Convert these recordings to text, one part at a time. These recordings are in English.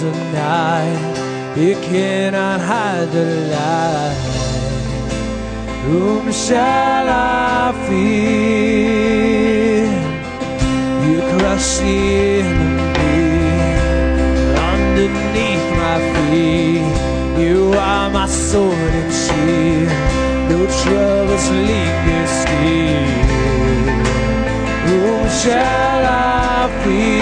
fills the night, it cannot hide the light. Whom shall I fear? You crush the enemy underneath my feet. You are my sword and shield. No troubles linger still. Whom shall I fear?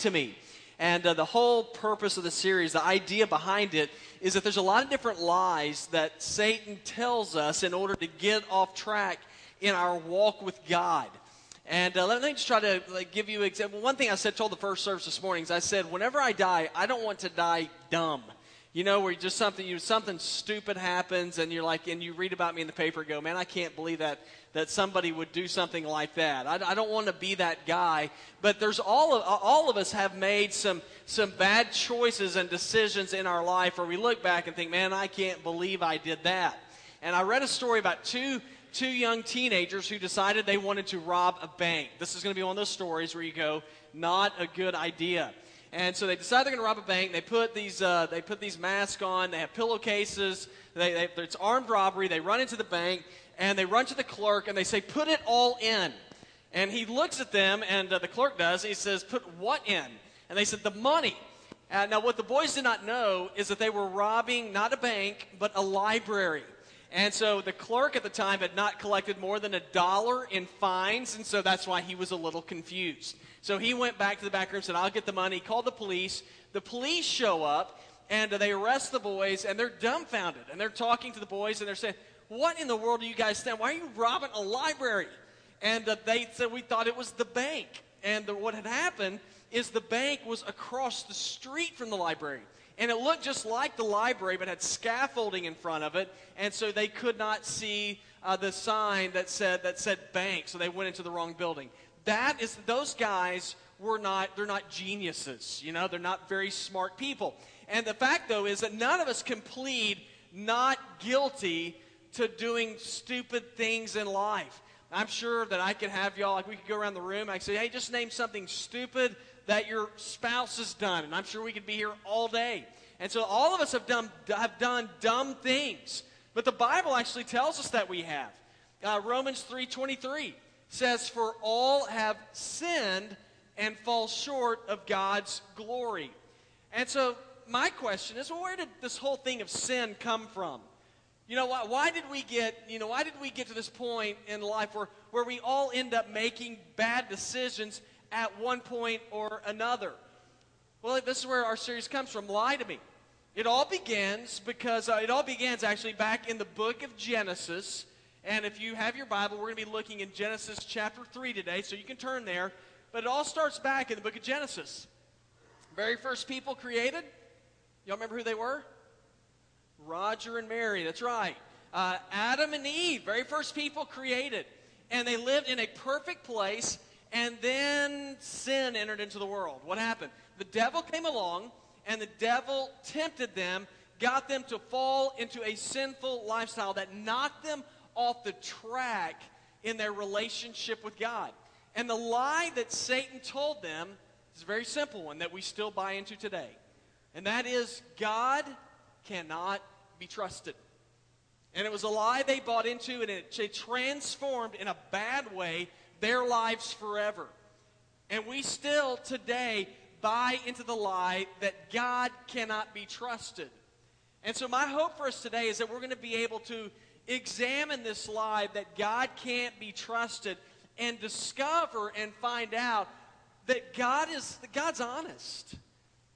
To Me. And uh, the whole purpose of the series, the idea behind it, is that there's a lot of different lies that Satan tells us in order to get off track in our walk with God. And uh, let me just try to like, give you an example. One thing I said, told the first service this morning is I said, whenever I die, I don't want to die dumb. You know, where just something you something stupid happens, and you're like, and you read about me in the paper, and go, man, I can't believe that that somebody would do something like that. I, I don't want to be that guy. But there's all of all of us have made some some bad choices and decisions in our life, where we look back and think, man, I can't believe I did that. And I read a story about two two young teenagers who decided they wanted to rob a bank. This is going to be one of those stories where you go, not a good idea. And so they decide they're going to rob a bank. They put these uh, they put these masks on. They have pillowcases. They, they, it's armed robbery. They run into the bank and they run to the clerk and they say, "Put it all in." And he looks at them, and uh, the clerk does, he says, Put what in? And they said, The money. Uh, now, what the boys did not know is that they were robbing not a bank, but a library. And so the clerk at the time had not collected more than a dollar in fines, and so that's why he was a little confused. So he went back to the back room said, I'll get the money. Called the police. The police show up, and they arrest the boys, and they're dumbfounded. And they're talking to the boys, and they're saying, What in the world do you guys stand? Why are you robbing a library? And uh, they said, We thought it was the bank. And the, what had happened is the bank was across the street from the library. And it looked just like the library, but had scaffolding in front of it. And so they could not see uh, the sign that said, that said bank. So they went into the wrong building. That is, those guys were not, they're not geniuses. You know, they're not very smart people. And the fact, though, is that none of us can plead not guilty to doing stupid things in life. I'm sure that I could have y'all, like we could go around the room. I could say, hey, just name something stupid that your spouse has done. And I'm sure we could be here all day. And so all of us have done, have done dumb things. But the Bible actually tells us that we have. Uh, Romans 3.23 says, For all have sinned and fall short of God's glory. And so my question is, well, where did this whole thing of sin come from? You know, why, why did we get, you know, why did we get to this point in life where, where we all end up making bad decisions at one point or another? Well, this is where our series comes from. Lie to me. It all begins because uh, it all begins actually back in the book of Genesis. And if you have your Bible, we're going to be looking in Genesis chapter 3 today, so you can turn there. But it all starts back in the book of Genesis. Very first people created. Y'all remember who they were? Roger and Mary, that's right. Uh, Adam and Eve, very first people created. And they lived in a perfect place, and then sin entered into the world. What happened? The devil came along, and the devil tempted them, got them to fall into a sinful lifestyle that knocked them off the track in their relationship with God. And the lie that Satan told them is a very simple one that we still buy into today. And that is God cannot be trusted. And it was a lie they bought into, and it, transformed in a bad way their lives forever. And we still today buy into the lie that God cannot be trusted. And so, my hope for us today is that we're going to be able to examine this lie that God can't be trusted and discover and find out that God is God's honest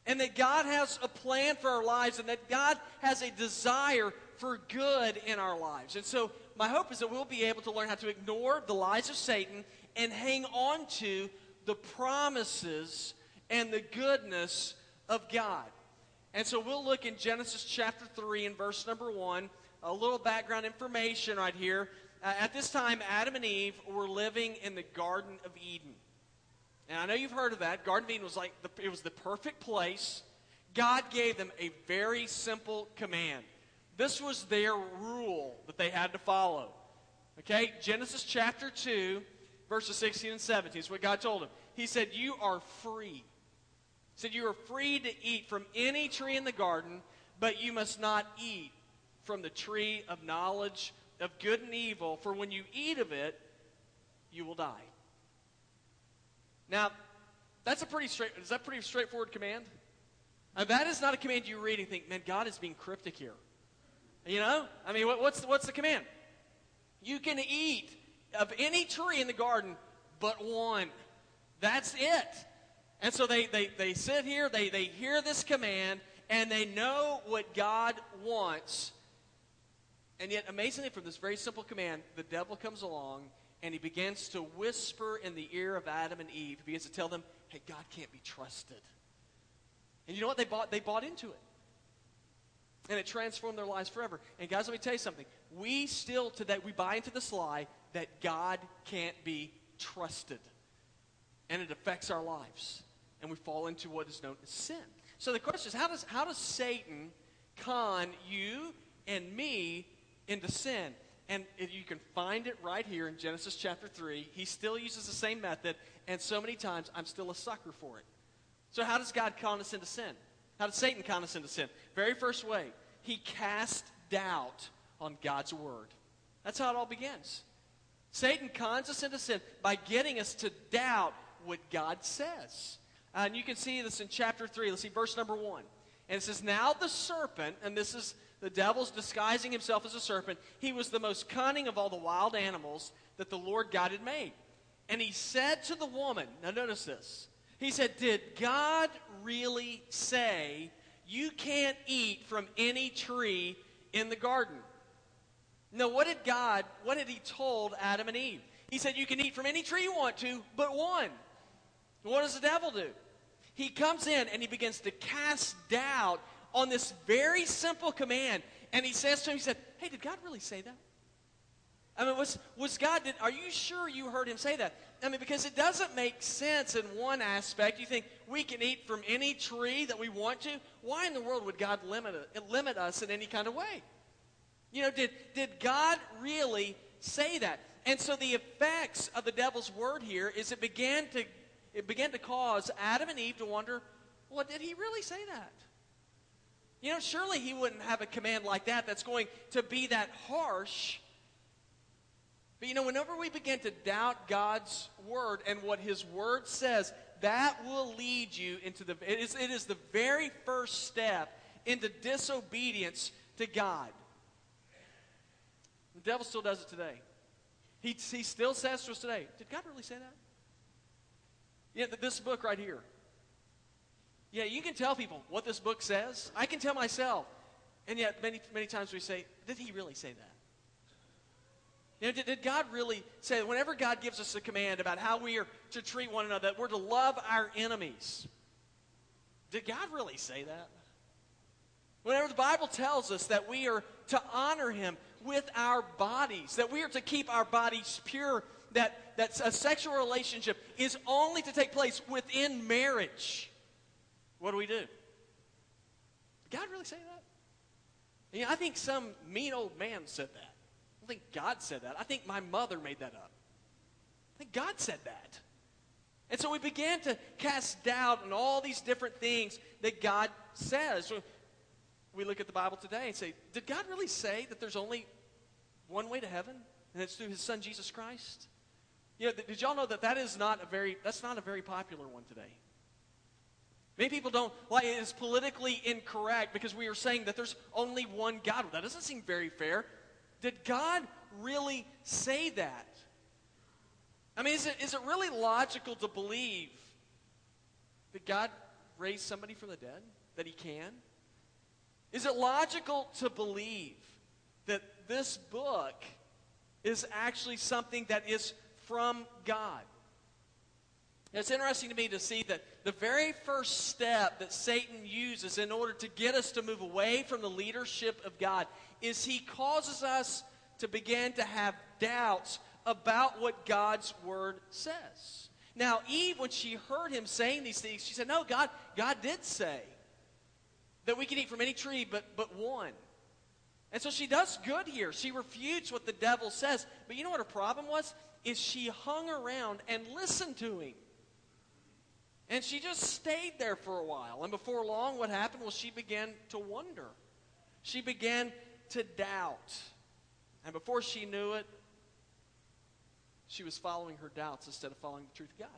and that God has a plan for our lives and that God has a desire for good in our lives. And so, my hope is that we'll be able to learn how to ignore the lies of Satan and hang on to the promises and the goodness of God. And so, we'll look in Genesis chapter 3 and verse number 1. A little background information right here. Uh, at this time, Adam and Eve were living in the Garden of Eden. And I know you've heard of that. Garden of Eden was like, the, it was the perfect place. God gave them a very simple command. This was their rule that they had to follow. Okay? Genesis chapter 2, verses 16 and 17 is what God told them. He said, You are free. He said, You are free to eat from any tree in the garden, but you must not eat from the tree of knowledge of good and evil, for when you eat of it, you will die. Now, that's a pretty straight, is that pretty straightforward command? Now, that is not a command you read and think, man, God is being cryptic here. You know? I mean, what, what's, what's the command? You can eat of any tree in the garden but one. That's it. And so they, they, they sit here, they, they hear this command, and they know what God wants. And yet, amazingly, from this very simple command, the devil comes along and he begins to whisper in the ear of Adam and Eve. He begins to tell them, hey, God can't be trusted. And you know what? They bought, they bought into it. And it transformed their lives forever. And guys, let me tell you something. We still today, we buy into this lie that God can't be trusted. And it affects our lives. And we fall into what is known as sin. So the question is, how does, how does Satan con you and me into sin? And you can find it right here in Genesis chapter 3. He still uses the same method, and so many times I'm still a sucker for it. So, how does God con us into sin? How does Satan con us into sin? Very first way, he cast doubt on God's word. That's how it all begins. Satan cons us into sin by getting us to doubt what God says. And you can see this in chapter 3. Let's see verse number 1. And it says, Now the serpent, and this is the devil's disguising himself as a serpent, he was the most cunning of all the wild animals that the Lord God had made. And he said to the woman, now notice this. He said, Did God really say you can't eat from any tree in the garden? No, what did God, what had he told Adam and Eve? He said, You can eat from any tree you want to, but one. What does the devil do? He comes in and he begins to cast doubt on this very simple command. And he says to him, He said, Hey, did God really say that? I mean, was, was God, did, are you sure you heard him say that? I mean, because it doesn't make sense in one aspect. You think we can eat from any tree that we want to? Why in the world would God limit, limit us in any kind of way? You know, did, did God really say that? And so the effects of the devil's word here is it began to, it began to cause Adam and Eve to wonder, well, did he really say that? You know, surely he wouldn't have a command like that that's going to be that harsh but you know, whenever we begin to doubt God's word and what his word says, that will lead you into the, it is, it is the very first step into disobedience to God. The devil still does it today. He, he still says to us today, did God really say that? Yeah, this book right here. Yeah, you can tell people what this book says. I can tell myself. And yet, many, many times we say, did he really say that? You know, did, did God really say whenever God gives us a command about how we are to treat one another, that we're to love our enemies? Did God really say that? Whenever the Bible tells us that we are to honor Him with our bodies, that we are to keep our bodies pure, that, that a sexual relationship is only to take place within marriage, what do we do? Did God really say that? You know, I think some mean old man said that I don't think God said that. I think my mother made that up. I think God said that. And so we began to cast doubt on all these different things that God says. We look at the Bible today and say, did God really say that there's only one way to heaven? And it's through his son Jesus Christ? You know, did y'all know that that is not a very, that's not a very popular one today? Many people don't like it is politically incorrect because we are saying that there's only one God. That doesn't seem very fair. Did God really say that? I mean, is it, is it really logical to believe that God raised somebody from the dead? That he can? Is it logical to believe that this book is actually something that is from God? It's interesting to me to see that the very first step that Satan uses in order to get us to move away from the leadership of God is he causes us to begin to have doubts about what God's word says. Now, Eve, when she heard him saying these things, she said, No, God, God did say that we can eat from any tree but, but one. And so she does good here. She refutes what the devil says. But you know what her problem was? Is she hung around and listened to him. And she just stayed there for a while. And before long, what happened was she began to wonder. She began to doubt. And before she knew it, she was following her doubts instead of following the truth of God.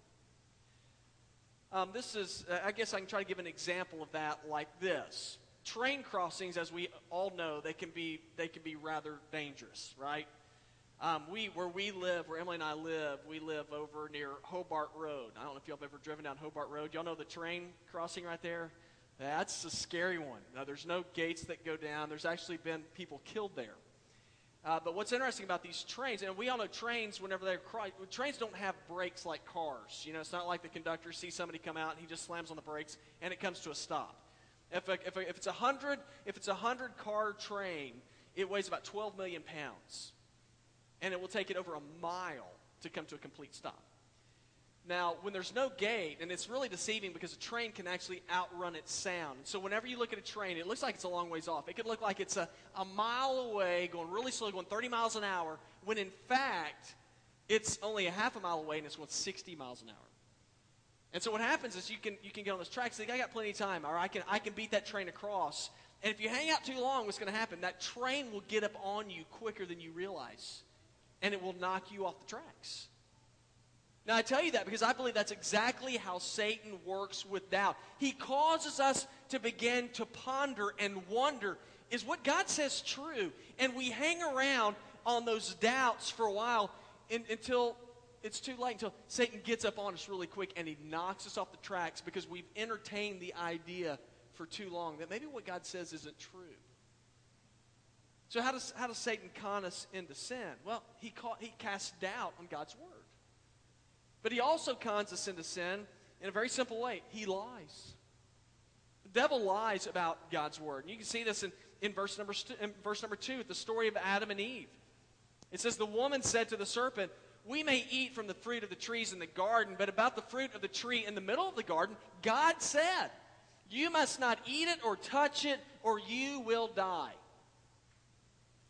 Um, this is, uh, I guess I can try to give an example of that like this. Train crossings, as we all know, they can be, they can be rather dangerous, right? Um, we, where we live, where Emily and I live, we live over near Hobart Road. I don't know if y'all have ever driven down Hobart Road. Y'all know the train crossing right there? That's a scary one. Now, there's no gates that go down. There's actually been people killed there. Uh, but what's interesting about these trains, and we all know trains, whenever they're trains don't have brakes like cars. You know, it's not like the conductor sees somebody come out and he just slams on the brakes and it comes to a stop. If, a, if, a, if it's a hundred, if it's a hundred car train, it weighs about 12 million pounds, and it will take it over a mile to come to a complete stop. Now, when there's no gate, and it's really deceiving because a train can actually outrun its sound. So whenever you look at a train, it looks like it's a long ways off. It could look like it's a, a mile away, going really slow, going 30 miles an hour, when in fact, it's only a half a mile away and it's going 60 miles an hour. And so what happens is you can, you can get on this track, say, I got plenty of time, or I can, I can beat that train across. And if you hang out too long, what's going to happen? That train will get up on you quicker than you realize. And it will knock you off the tracks. Now, I tell you that because I believe that's exactly how Satan works with doubt. He causes us to begin to ponder and wonder is what God says true? And we hang around on those doubts for a while in, until it's too late, until Satan gets up on us really quick and he knocks us off the tracks because we've entertained the idea for too long that maybe what God says isn't true. So, how does, how does Satan con us into sin? Well, he, ca- he casts doubt on God's word. But he also cons us into sin in a very simple way. He lies. The devil lies about God's word. And you can see this in, in, verse number st- in verse number two, the story of Adam and Eve. It says, The woman said to the serpent, We may eat from the fruit of the trees in the garden, but about the fruit of the tree in the middle of the garden, God said, You must not eat it or touch it, or you will die.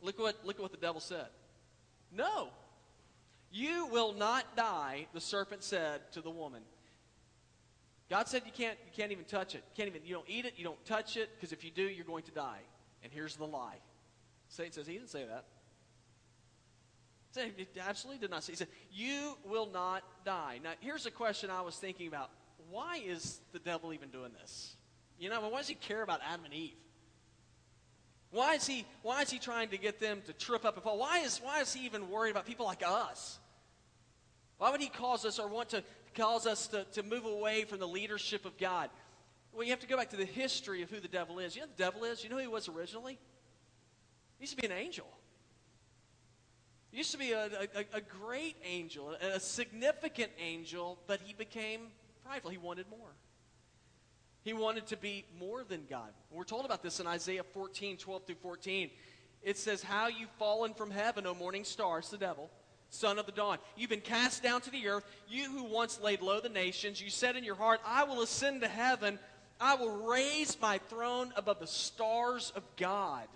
Look what, look at what the devil said. No, you will not die, the serpent said to the woman. God said you can't, you can't even touch it. Can't even, you don't eat it, you don't touch it, because if you do, you're going to die. And here's the lie. Satan says he didn't say that. He absolutely did not say. He said, You will not die. Now, here's a question I was thinking about. Why is the devil even doing this? You know, why does he care about Adam and Eve? Why is he, why is he trying to get them to trip up and fall? Why is, why is he even worried about people like us? Why would he cause us or want to cause us to, to move away from the leadership of God? Well, you have to go back to the history of who the devil is. You know the devil is? You know who he was originally? He used to be an angel. He used to be a, a, a great angel, a, a significant angel, but he became prideful. He wanted more. He wanted to be more than God. We're told about this in Isaiah 14, 12 through 14. It says, How you've fallen from heaven, O morning star, it's the devil, son of the dawn. You've been cast down to the earth, you who once laid low the nations. You said in your heart, I will ascend to heaven. I will raise my throne above the stars of God.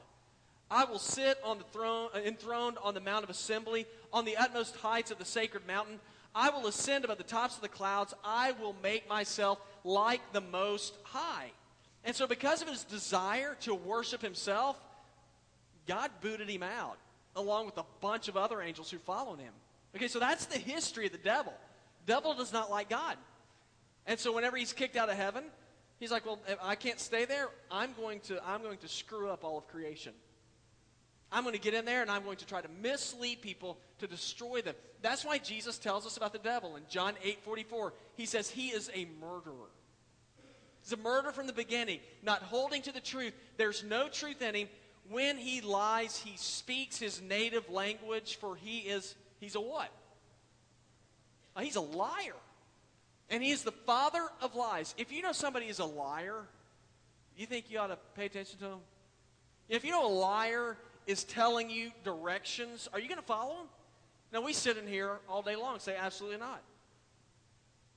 I will sit on the throne, enthroned on the Mount of Assembly, on the utmost heights of the sacred mountain. I will ascend above the tops of the clouds. I will make myself like the Most High. And so, because of his desire to worship himself, God booted him out, along with a bunch of other angels who followed him. Okay, so that's the history of the devil. Devil does not like God. And so whenever he's kicked out of heaven, he's like, Well, I can't stay there. I'm going to, I'm going to screw up all of creation. I'm going to get in there and I'm going to try to mislead people to destroy them. That's why Jesus tells us about the devil in John 8 44. He says he is a murderer. He's a murderer from the beginning, not holding to the truth. There's no truth in him. When he lies, he speaks his native language, for he is, he's a what? Uh, he's a liar. And he is the father of lies. If you know somebody is a liar, you think you ought to pay attention to him? If you know a liar is telling you directions, are you going to follow him? Now, we sit in here all day long and say, absolutely not.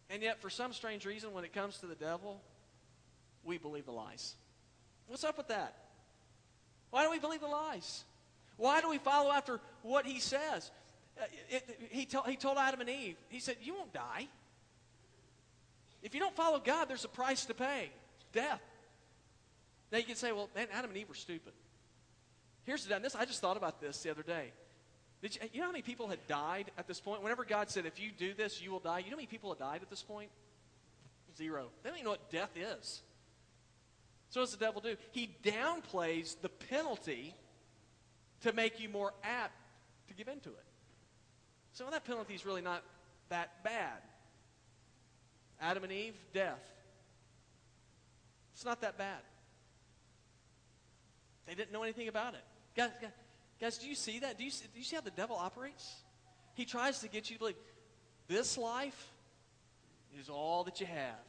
And yet, for some strange reason, when it comes to the devil, we believe the lies. What's up with that? Why do we believe the lies? Why do we follow after what he says? Uh, it, it, he, to, he told Adam and Eve, he said, You won't die. If you don't follow God, there's a price to pay death. Now you can say, Well, man, Adam and Eve were stupid. Here's the this. I just thought about this the other day. Did you, you know how many people had died at this point? Whenever God said, if you do this, you will die, you know how many people had died at this point? Zero. They don't even know what death is. So what does the devil do? He downplays the penalty to make you more apt to give into it. So that penalty is really not that bad. Adam and Eve, death. It's not that bad. They didn't know anything about it. Guys, guys, do you see that? Do you see, do you see how the devil operates? He tries to get you to believe this life is all that you have.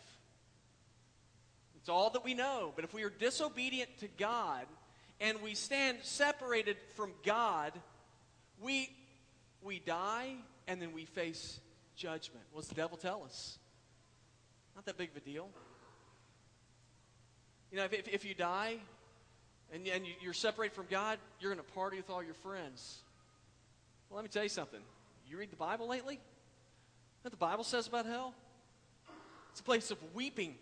It's all that we know. But if we are disobedient to God and we stand separated from God, we, we die and then we face judgment. What's the devil tell us? Not that big of a deal. You know, if, if, if you die and, and you're separated from God, you're going to party with all your friends. Well, let me tell you something. You read the Bible lately? What the Bible says about hell? It's a place of weeping.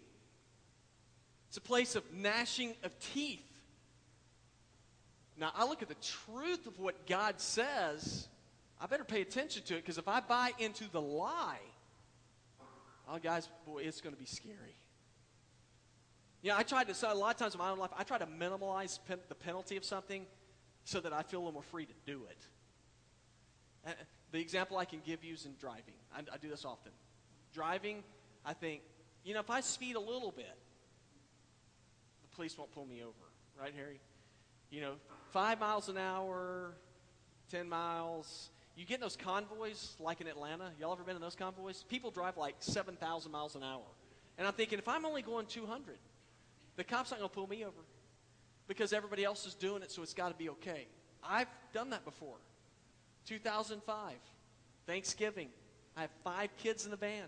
It's a place of gnashing of teeth. Now, I look at the truth of what God says, I better pay attention to it because if I buy into the lie, oh, guys, boy, it's going to be scary. Yeah, I tried to, a lot of times in my own life, I try to minimize pen, the penalty of something so that I feel a little more free to do it. Uh, the example I can give you is in driving. I, I do this often. Driving, I think, you know, if I speed a little bit, the police won't pull me over. Right, Harry? You know, five miles an hour, 10 miles. You get in those convoys like in Atlanta. Y'all ever been in those convoys? People drive like 7,000 miles an hour. And I'm thinking, if I'm only going 200, the cop's aren't going to pull me over because everybody else is doing it, so it's got to be okay. I've done that before. 2005, Thanksgiving. I have five kids in the van.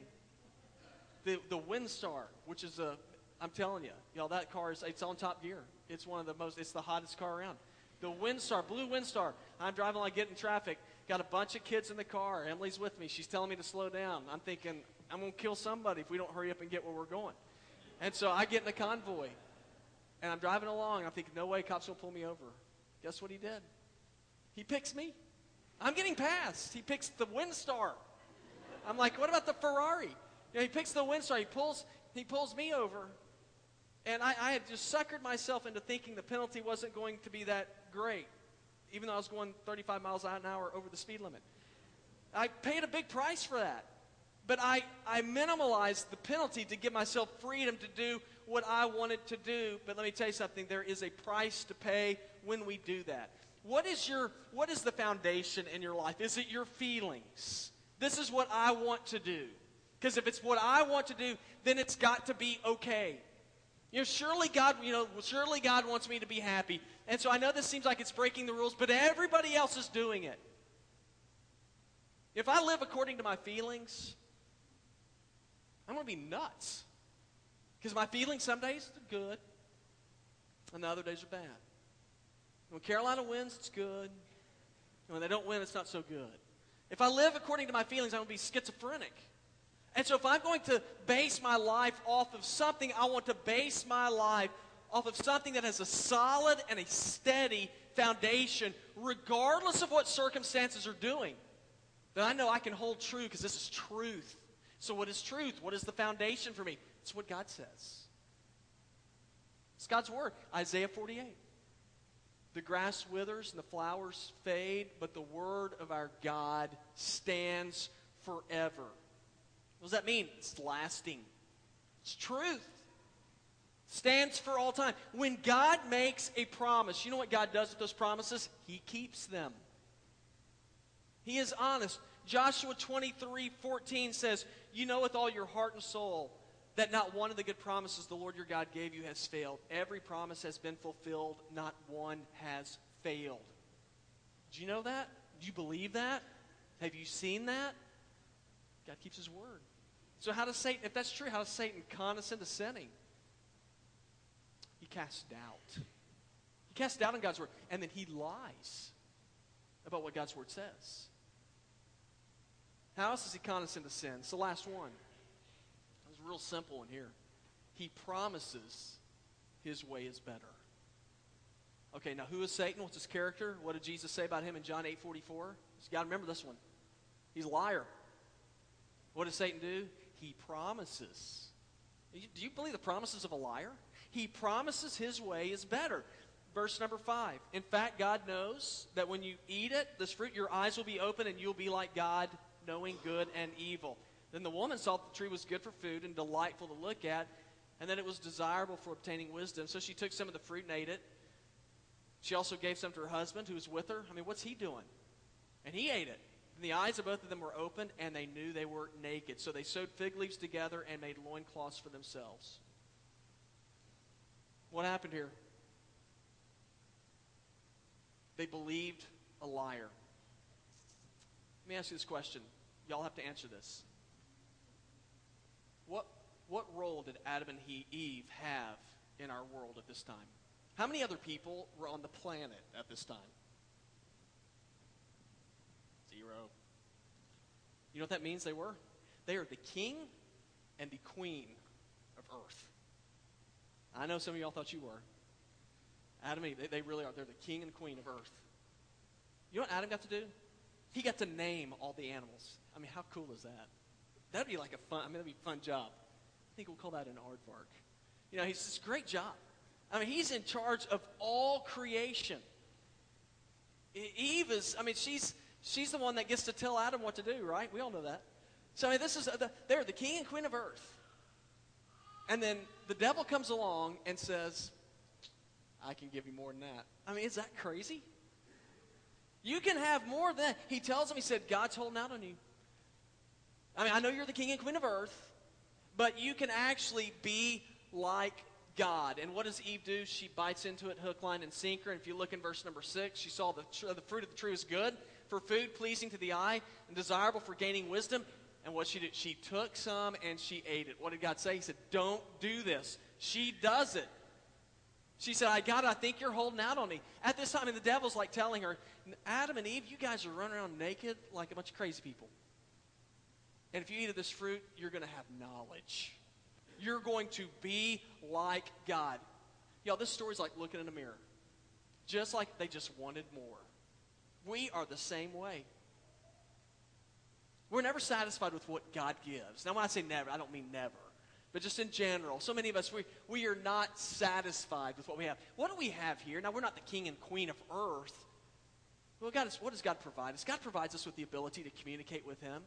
The, the Windstar, which is a, I'm telling you, y'all, that car is, it's on top gear. It's one of the most, it's the hottest car around. The Windstar, blue Windstar. I'm driving like getting traffic. Got a bunch of kids in the car. Emily's with me. She's telling me to slow down. I'm thinking, I'm going to kill somebody if we don't hurry up and get where we're going. And so I get in the convoy. And I'm driving along. I'm thinking, no way, cops will pull me over. Guess what he did? He picks me. I'm getting passed. He picks the Windstar. I'm like, what about the Ferrari? You know, he picks the Windstar. He pulls, he pulls me over. And I, I had just suckered myself into thinking the penalty wasn't going to be that great, even though I was going 35 miles an hour over the speed limit. I paid a big price for that. But I, I minimalized the penalty to give myself freedom to do what I wanted to do. But let me tell you something there is a price to pay when we do that. What is, your, what is the foundation in your life? Is it your feelings? This is what I want to do. Because if it's what I want to do, then it's got to be okay. You know, surely God, you know, surely God wants me to be happy. And so I know this seems like it's breaking the rules, but everybody else is doing it. If I live according to my feelings, I'm going to be nuts. Because my feelings some days are good, and the other days are bad. When Carolina wins, it's good. When they don't win, it's not so good. If I live according to my feelings, I'm going to be schizophrenic. And so if I'm going to base my life off of something, I want to base my life off of something that has a solid and a steady foundation, regardless of what circumstances are doing. That I know I can hold true because this is truth. So, what is truth? What is the foundation for me? It's what God says. It's God's word. Isaiah 48. The grass withers and the flowers fade, but the word of our God stands forever. What does that mean? It's lasting. It's truth. Stands for all time. When God makes a promise, you know what God does with those promises? He keeps them. He is honest. Joshua 23 14 says, You know with all your heart and soul that not one of the good promises the Lord your God gave you has failed. Every promise has been fulfilled, not one has failed. Do you know that? Do you believe that? Have you seen that? God keeps his word. So how does Satan, if that's true, how does Satan con us into sinning? He casts doubt. He casts doubt on God's word, and then he lies about what God's word says. How else does he con us into sin? It's the last one. It's a real simple one here. He promises his way is better. Okay, now who is Satan? What's his character? What did Jesus say about him in John 8 44? You got to remember this one. He's a liar. What does Satan do? He promises. Do you believe the promises of a liar? He promises his way is better. Verse number five. In fact, God knows that when you eat it, this fruit, your eyes will be open and you'll be like God, knowing good and evil. Then the woman saw that the tree was good for food and delightful to look at, and that it was desirable for obtaining wisdom. So she took some of the fruit and ate it. She also gave some to her husband who was with her. I mean, what's he doing? And he ate it. And the eyes of both of them were opened, and they knew they were naked. So they sewed fig leaves together and made loincloths for themselves. What happened here? They believed a liar. Let me ask you this question. Y'all have to answer this. What, what role did Adam and Eve have in our world at this time? How many other people were on the planet at this time? Zero. You know what that means they were? They are the king and the queen of earth. I know some of y'all thought you were. Adam and Eve, they, they really are. They're the king and queen of earth. You know what Adam got to do? he got to name all the animals. I mean, how cool is that? That'd be like a fun, I mean, that'd be a fun job. I think we'll call that an aardvark. You know, he's this great job. I mean, he's in charge of all creation. Eve is, I mean, she's, she's the one that gets to tell Adam what to do, right? We all know that. So, I mean, this is, the, they're the king and queen of earth. And then the devil comes along and says, I can give you more than that. I mean, is that crazy? You can have more than that. He tells him, he said, God's holding out on you. I mean, I know you're the king and queen of earth, but you can actually be like God. And what does Eve do? She bites into it hook, line, and sinker. And if you look in verse number six, she saw the, tr- the fruit of the tree was good for food, pleasing to the eye, and desirable for gaining wisdom. And what she did, she took some and she ate it. What did God say? He said, Don't do this. She does it. She said, I got it. I think you're holding out on me. At this time, and the devil's like telling her, Adam and Eve, you guys are running around naked like a bunch of crazy people. And if you eat of this fruit, you're going to have knowledge. You're going to be like God. Y'all, this story's like looking in a mirror. Just like they just wanted more. We are the same way. We're never satisfied with what God gives. Now, when I say never, I don't mean never. But just in general, so many of us, we, we are not satisfied with what we have. What do we have here? Now, we're not the king and queen of earth. Well, God is, what does God provide us? God provides us with the ability to communicate with Him.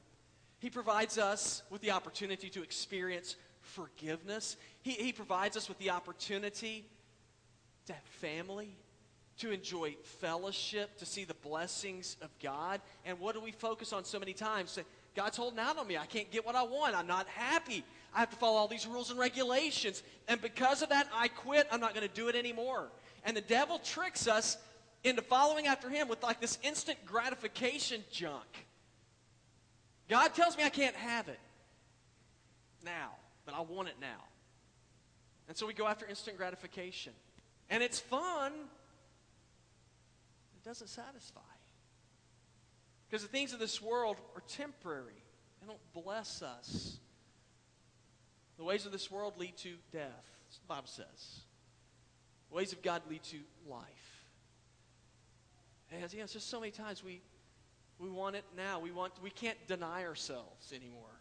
He provides us with the opportunity to experience forgiveness. He, he provides us with the opportunity to have family, to enjoy fellowship, to see the blessings of God. And what do we focus on so many times? Say, God's holding out on me. I can't get what I want. I'm not happy. I have to follow all these rules and regulations. And because of that, I quit. I'm not going to do it anymore. And the devil tricks us into following after him with like this instant gratification junk. God tells me I can't have it now, but I want it now. And so we go after instant gratification. And it's fun, it doesn't satisfy. Because the things of this world are temporary, they don't bless us. The ways of this world lead to death, the Bible says. The ways of God lead to life. And know, it's just so many times we, we want it now. We, want, we can't deny ourselves anymore.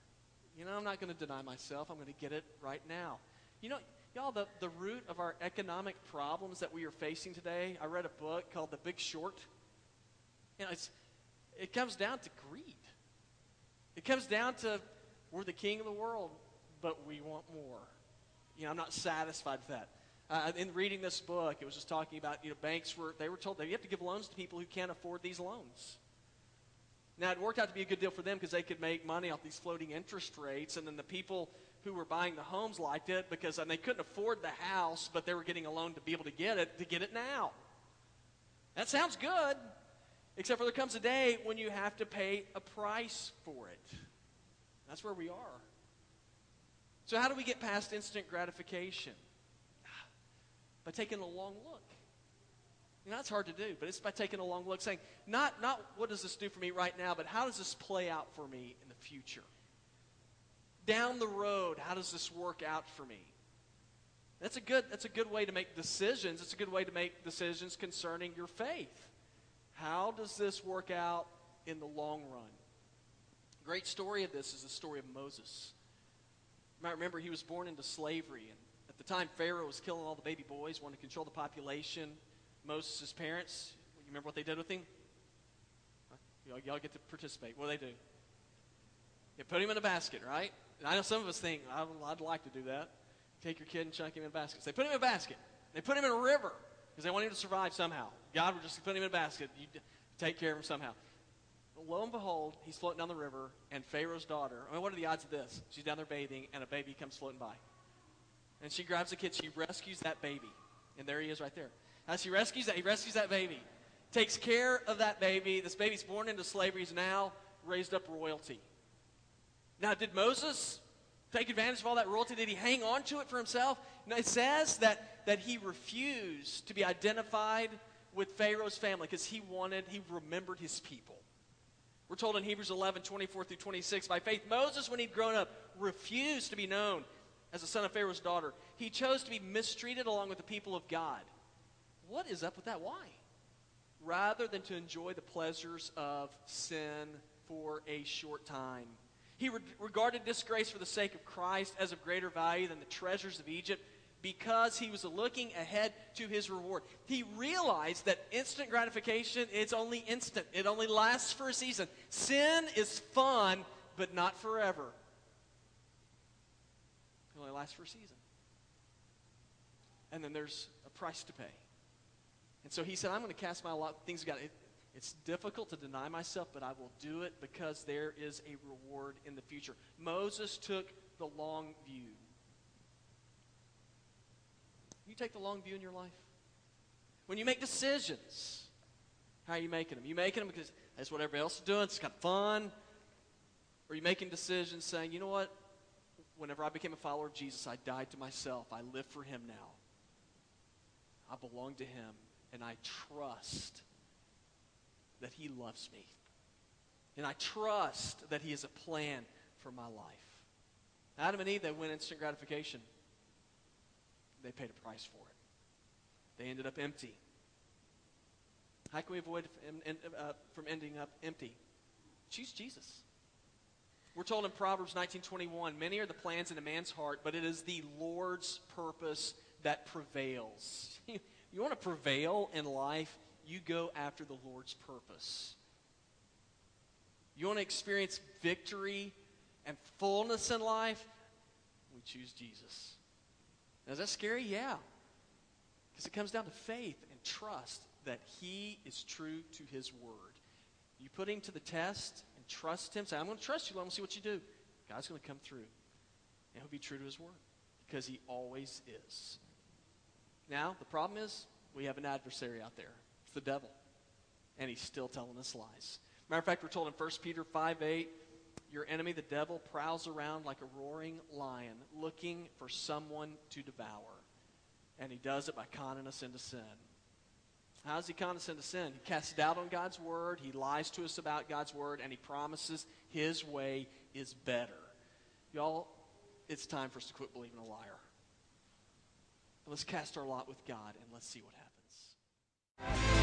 You know, I'm not going to deny myself. I'm going to get it right now. You know, y'all, the, the root of our economic problems that we are facing today, I read a book called The Big Short. You know, it's, it comes down to greed. It comes down to we're the king of the world, but we want more. You know, I'm not satisfied with that. Uh, in reading this book, it was just talking about you know banks were they were told that you have to give loans to people who can't afford these loans. Now, it worked out to be a good deal for them because they could make money off these floating interest rates, and then the people who were buying the homes liked it because and they couldn't afford the house, but they were getting a loan to be able to get it, to get it now. That sounds good, except for there comes a day when you have to pay a price for it. That's where we are. So, how do we get past instant gratification? By taking a long look. You know, that's hard to do, but it's by taking a long look, saying, not, not what does this do for me right now, but how does this play out for me in the future? Down the road, how does this work out for me? That's a good, that's a good way to make decisions. It's a good way to make decisions concerning your faith. How does this work out in the long run? Great story of this is the story of Moses. You might remember he was born into slavery, and at the time Pharaoh was killing all the baby boys, wanted to control the population. Moses' parents, you remember what they did with him? Y'all, y'all get to participate. What do they do? They put him in a basket, right? And I know some of us think, I'd like to do that. Take your kid and chuck him in a baskets. They put him in a basket. They put him in a river because they want him to survive somehow. God would just put him in a basket. You take care of him somehow. But lo and behold, he's floating down the river, and Pharaoh's daughter, I mean, what are the odds of this? She's down there bathing, and a baby comes floating by. And she grabs the kid, she rescues that baby. And there he is right there. As he rescues that, he rescues that baby, takes care of that baby. This baby's born into slavery. He's now raised up royalty. Now, did Moses take advantage of all that royalty? Did he hang on to it for himself? No, it says that, that he refused to be identified with Pharaoh's family because he wanted, he remembered his people. We're told in Hebrews 11, 24 through 26, by faith, Moses, when he'd grown up, refused to be known as the son of Pharaoh's daughter. He chose to be mistreated along with the people of God. What is up with that? Why? rather than to enjoy the pleasures of sin for a short time. He re- regarded disgrace for the sake of Christ as of greater value than the treasures of Egypt because he was looking ahead to his reward. He realized that instant gratification it's only instant. It only lasts for a season. Sin is fun, but not forever. It only lasts for a season. And then there's a price to pay. And so he said, I'm going to cast my lot. Things got it, it's difficult to deny myself, but I will do it because there is a reward in the future. Moses took the long view. You take the long view in your life. When you make decisions, how are you making them? You making them because that's what everybody else is doing. It's kind of fun. Or you making decisions saying, you know what? Whenever I became a follower of Jesus, I died to myself. I live for him now. I belong to him, and I trust that He loves me. And I trust that He has a plan for my life. Adam and Eve, they went instant gratification. They paid a price for it. They ended up empty. How can we avoid uh, from ending up empty? Choose Jesus. We're told in Proverbs 19:21, "Many are the plans in a man's heart, but it is the Lord's purpose that prevails." you want to prevail in life? you go after the Lord's purpose. You want to experience victory and fullness in life? We choose Jesus. Now, is that scary? Yeah. Because it comes down to faith and trust that He is true to His word. You put Him to the test and trust Him. Say, I'm going to trust you. I'm going to see what you do. God's going to come through. And He'll be true to His word because He always is. Now, the problem is we have an adversary out there. It's the devil. And he's still telling us lies. Matter of fact, we're told in 1 Peter 5 8, your enemy, the devil, prowls around like a roaring lion looking for someone to devour. And he does it by conning us into sin. How does he con us into sin? He casts doubt on God's word, he lies to us about God's word, and he promises his way is better. Y'all, it's time for us to quit believing a liar. Let's cast our lot with God and let's see what happens.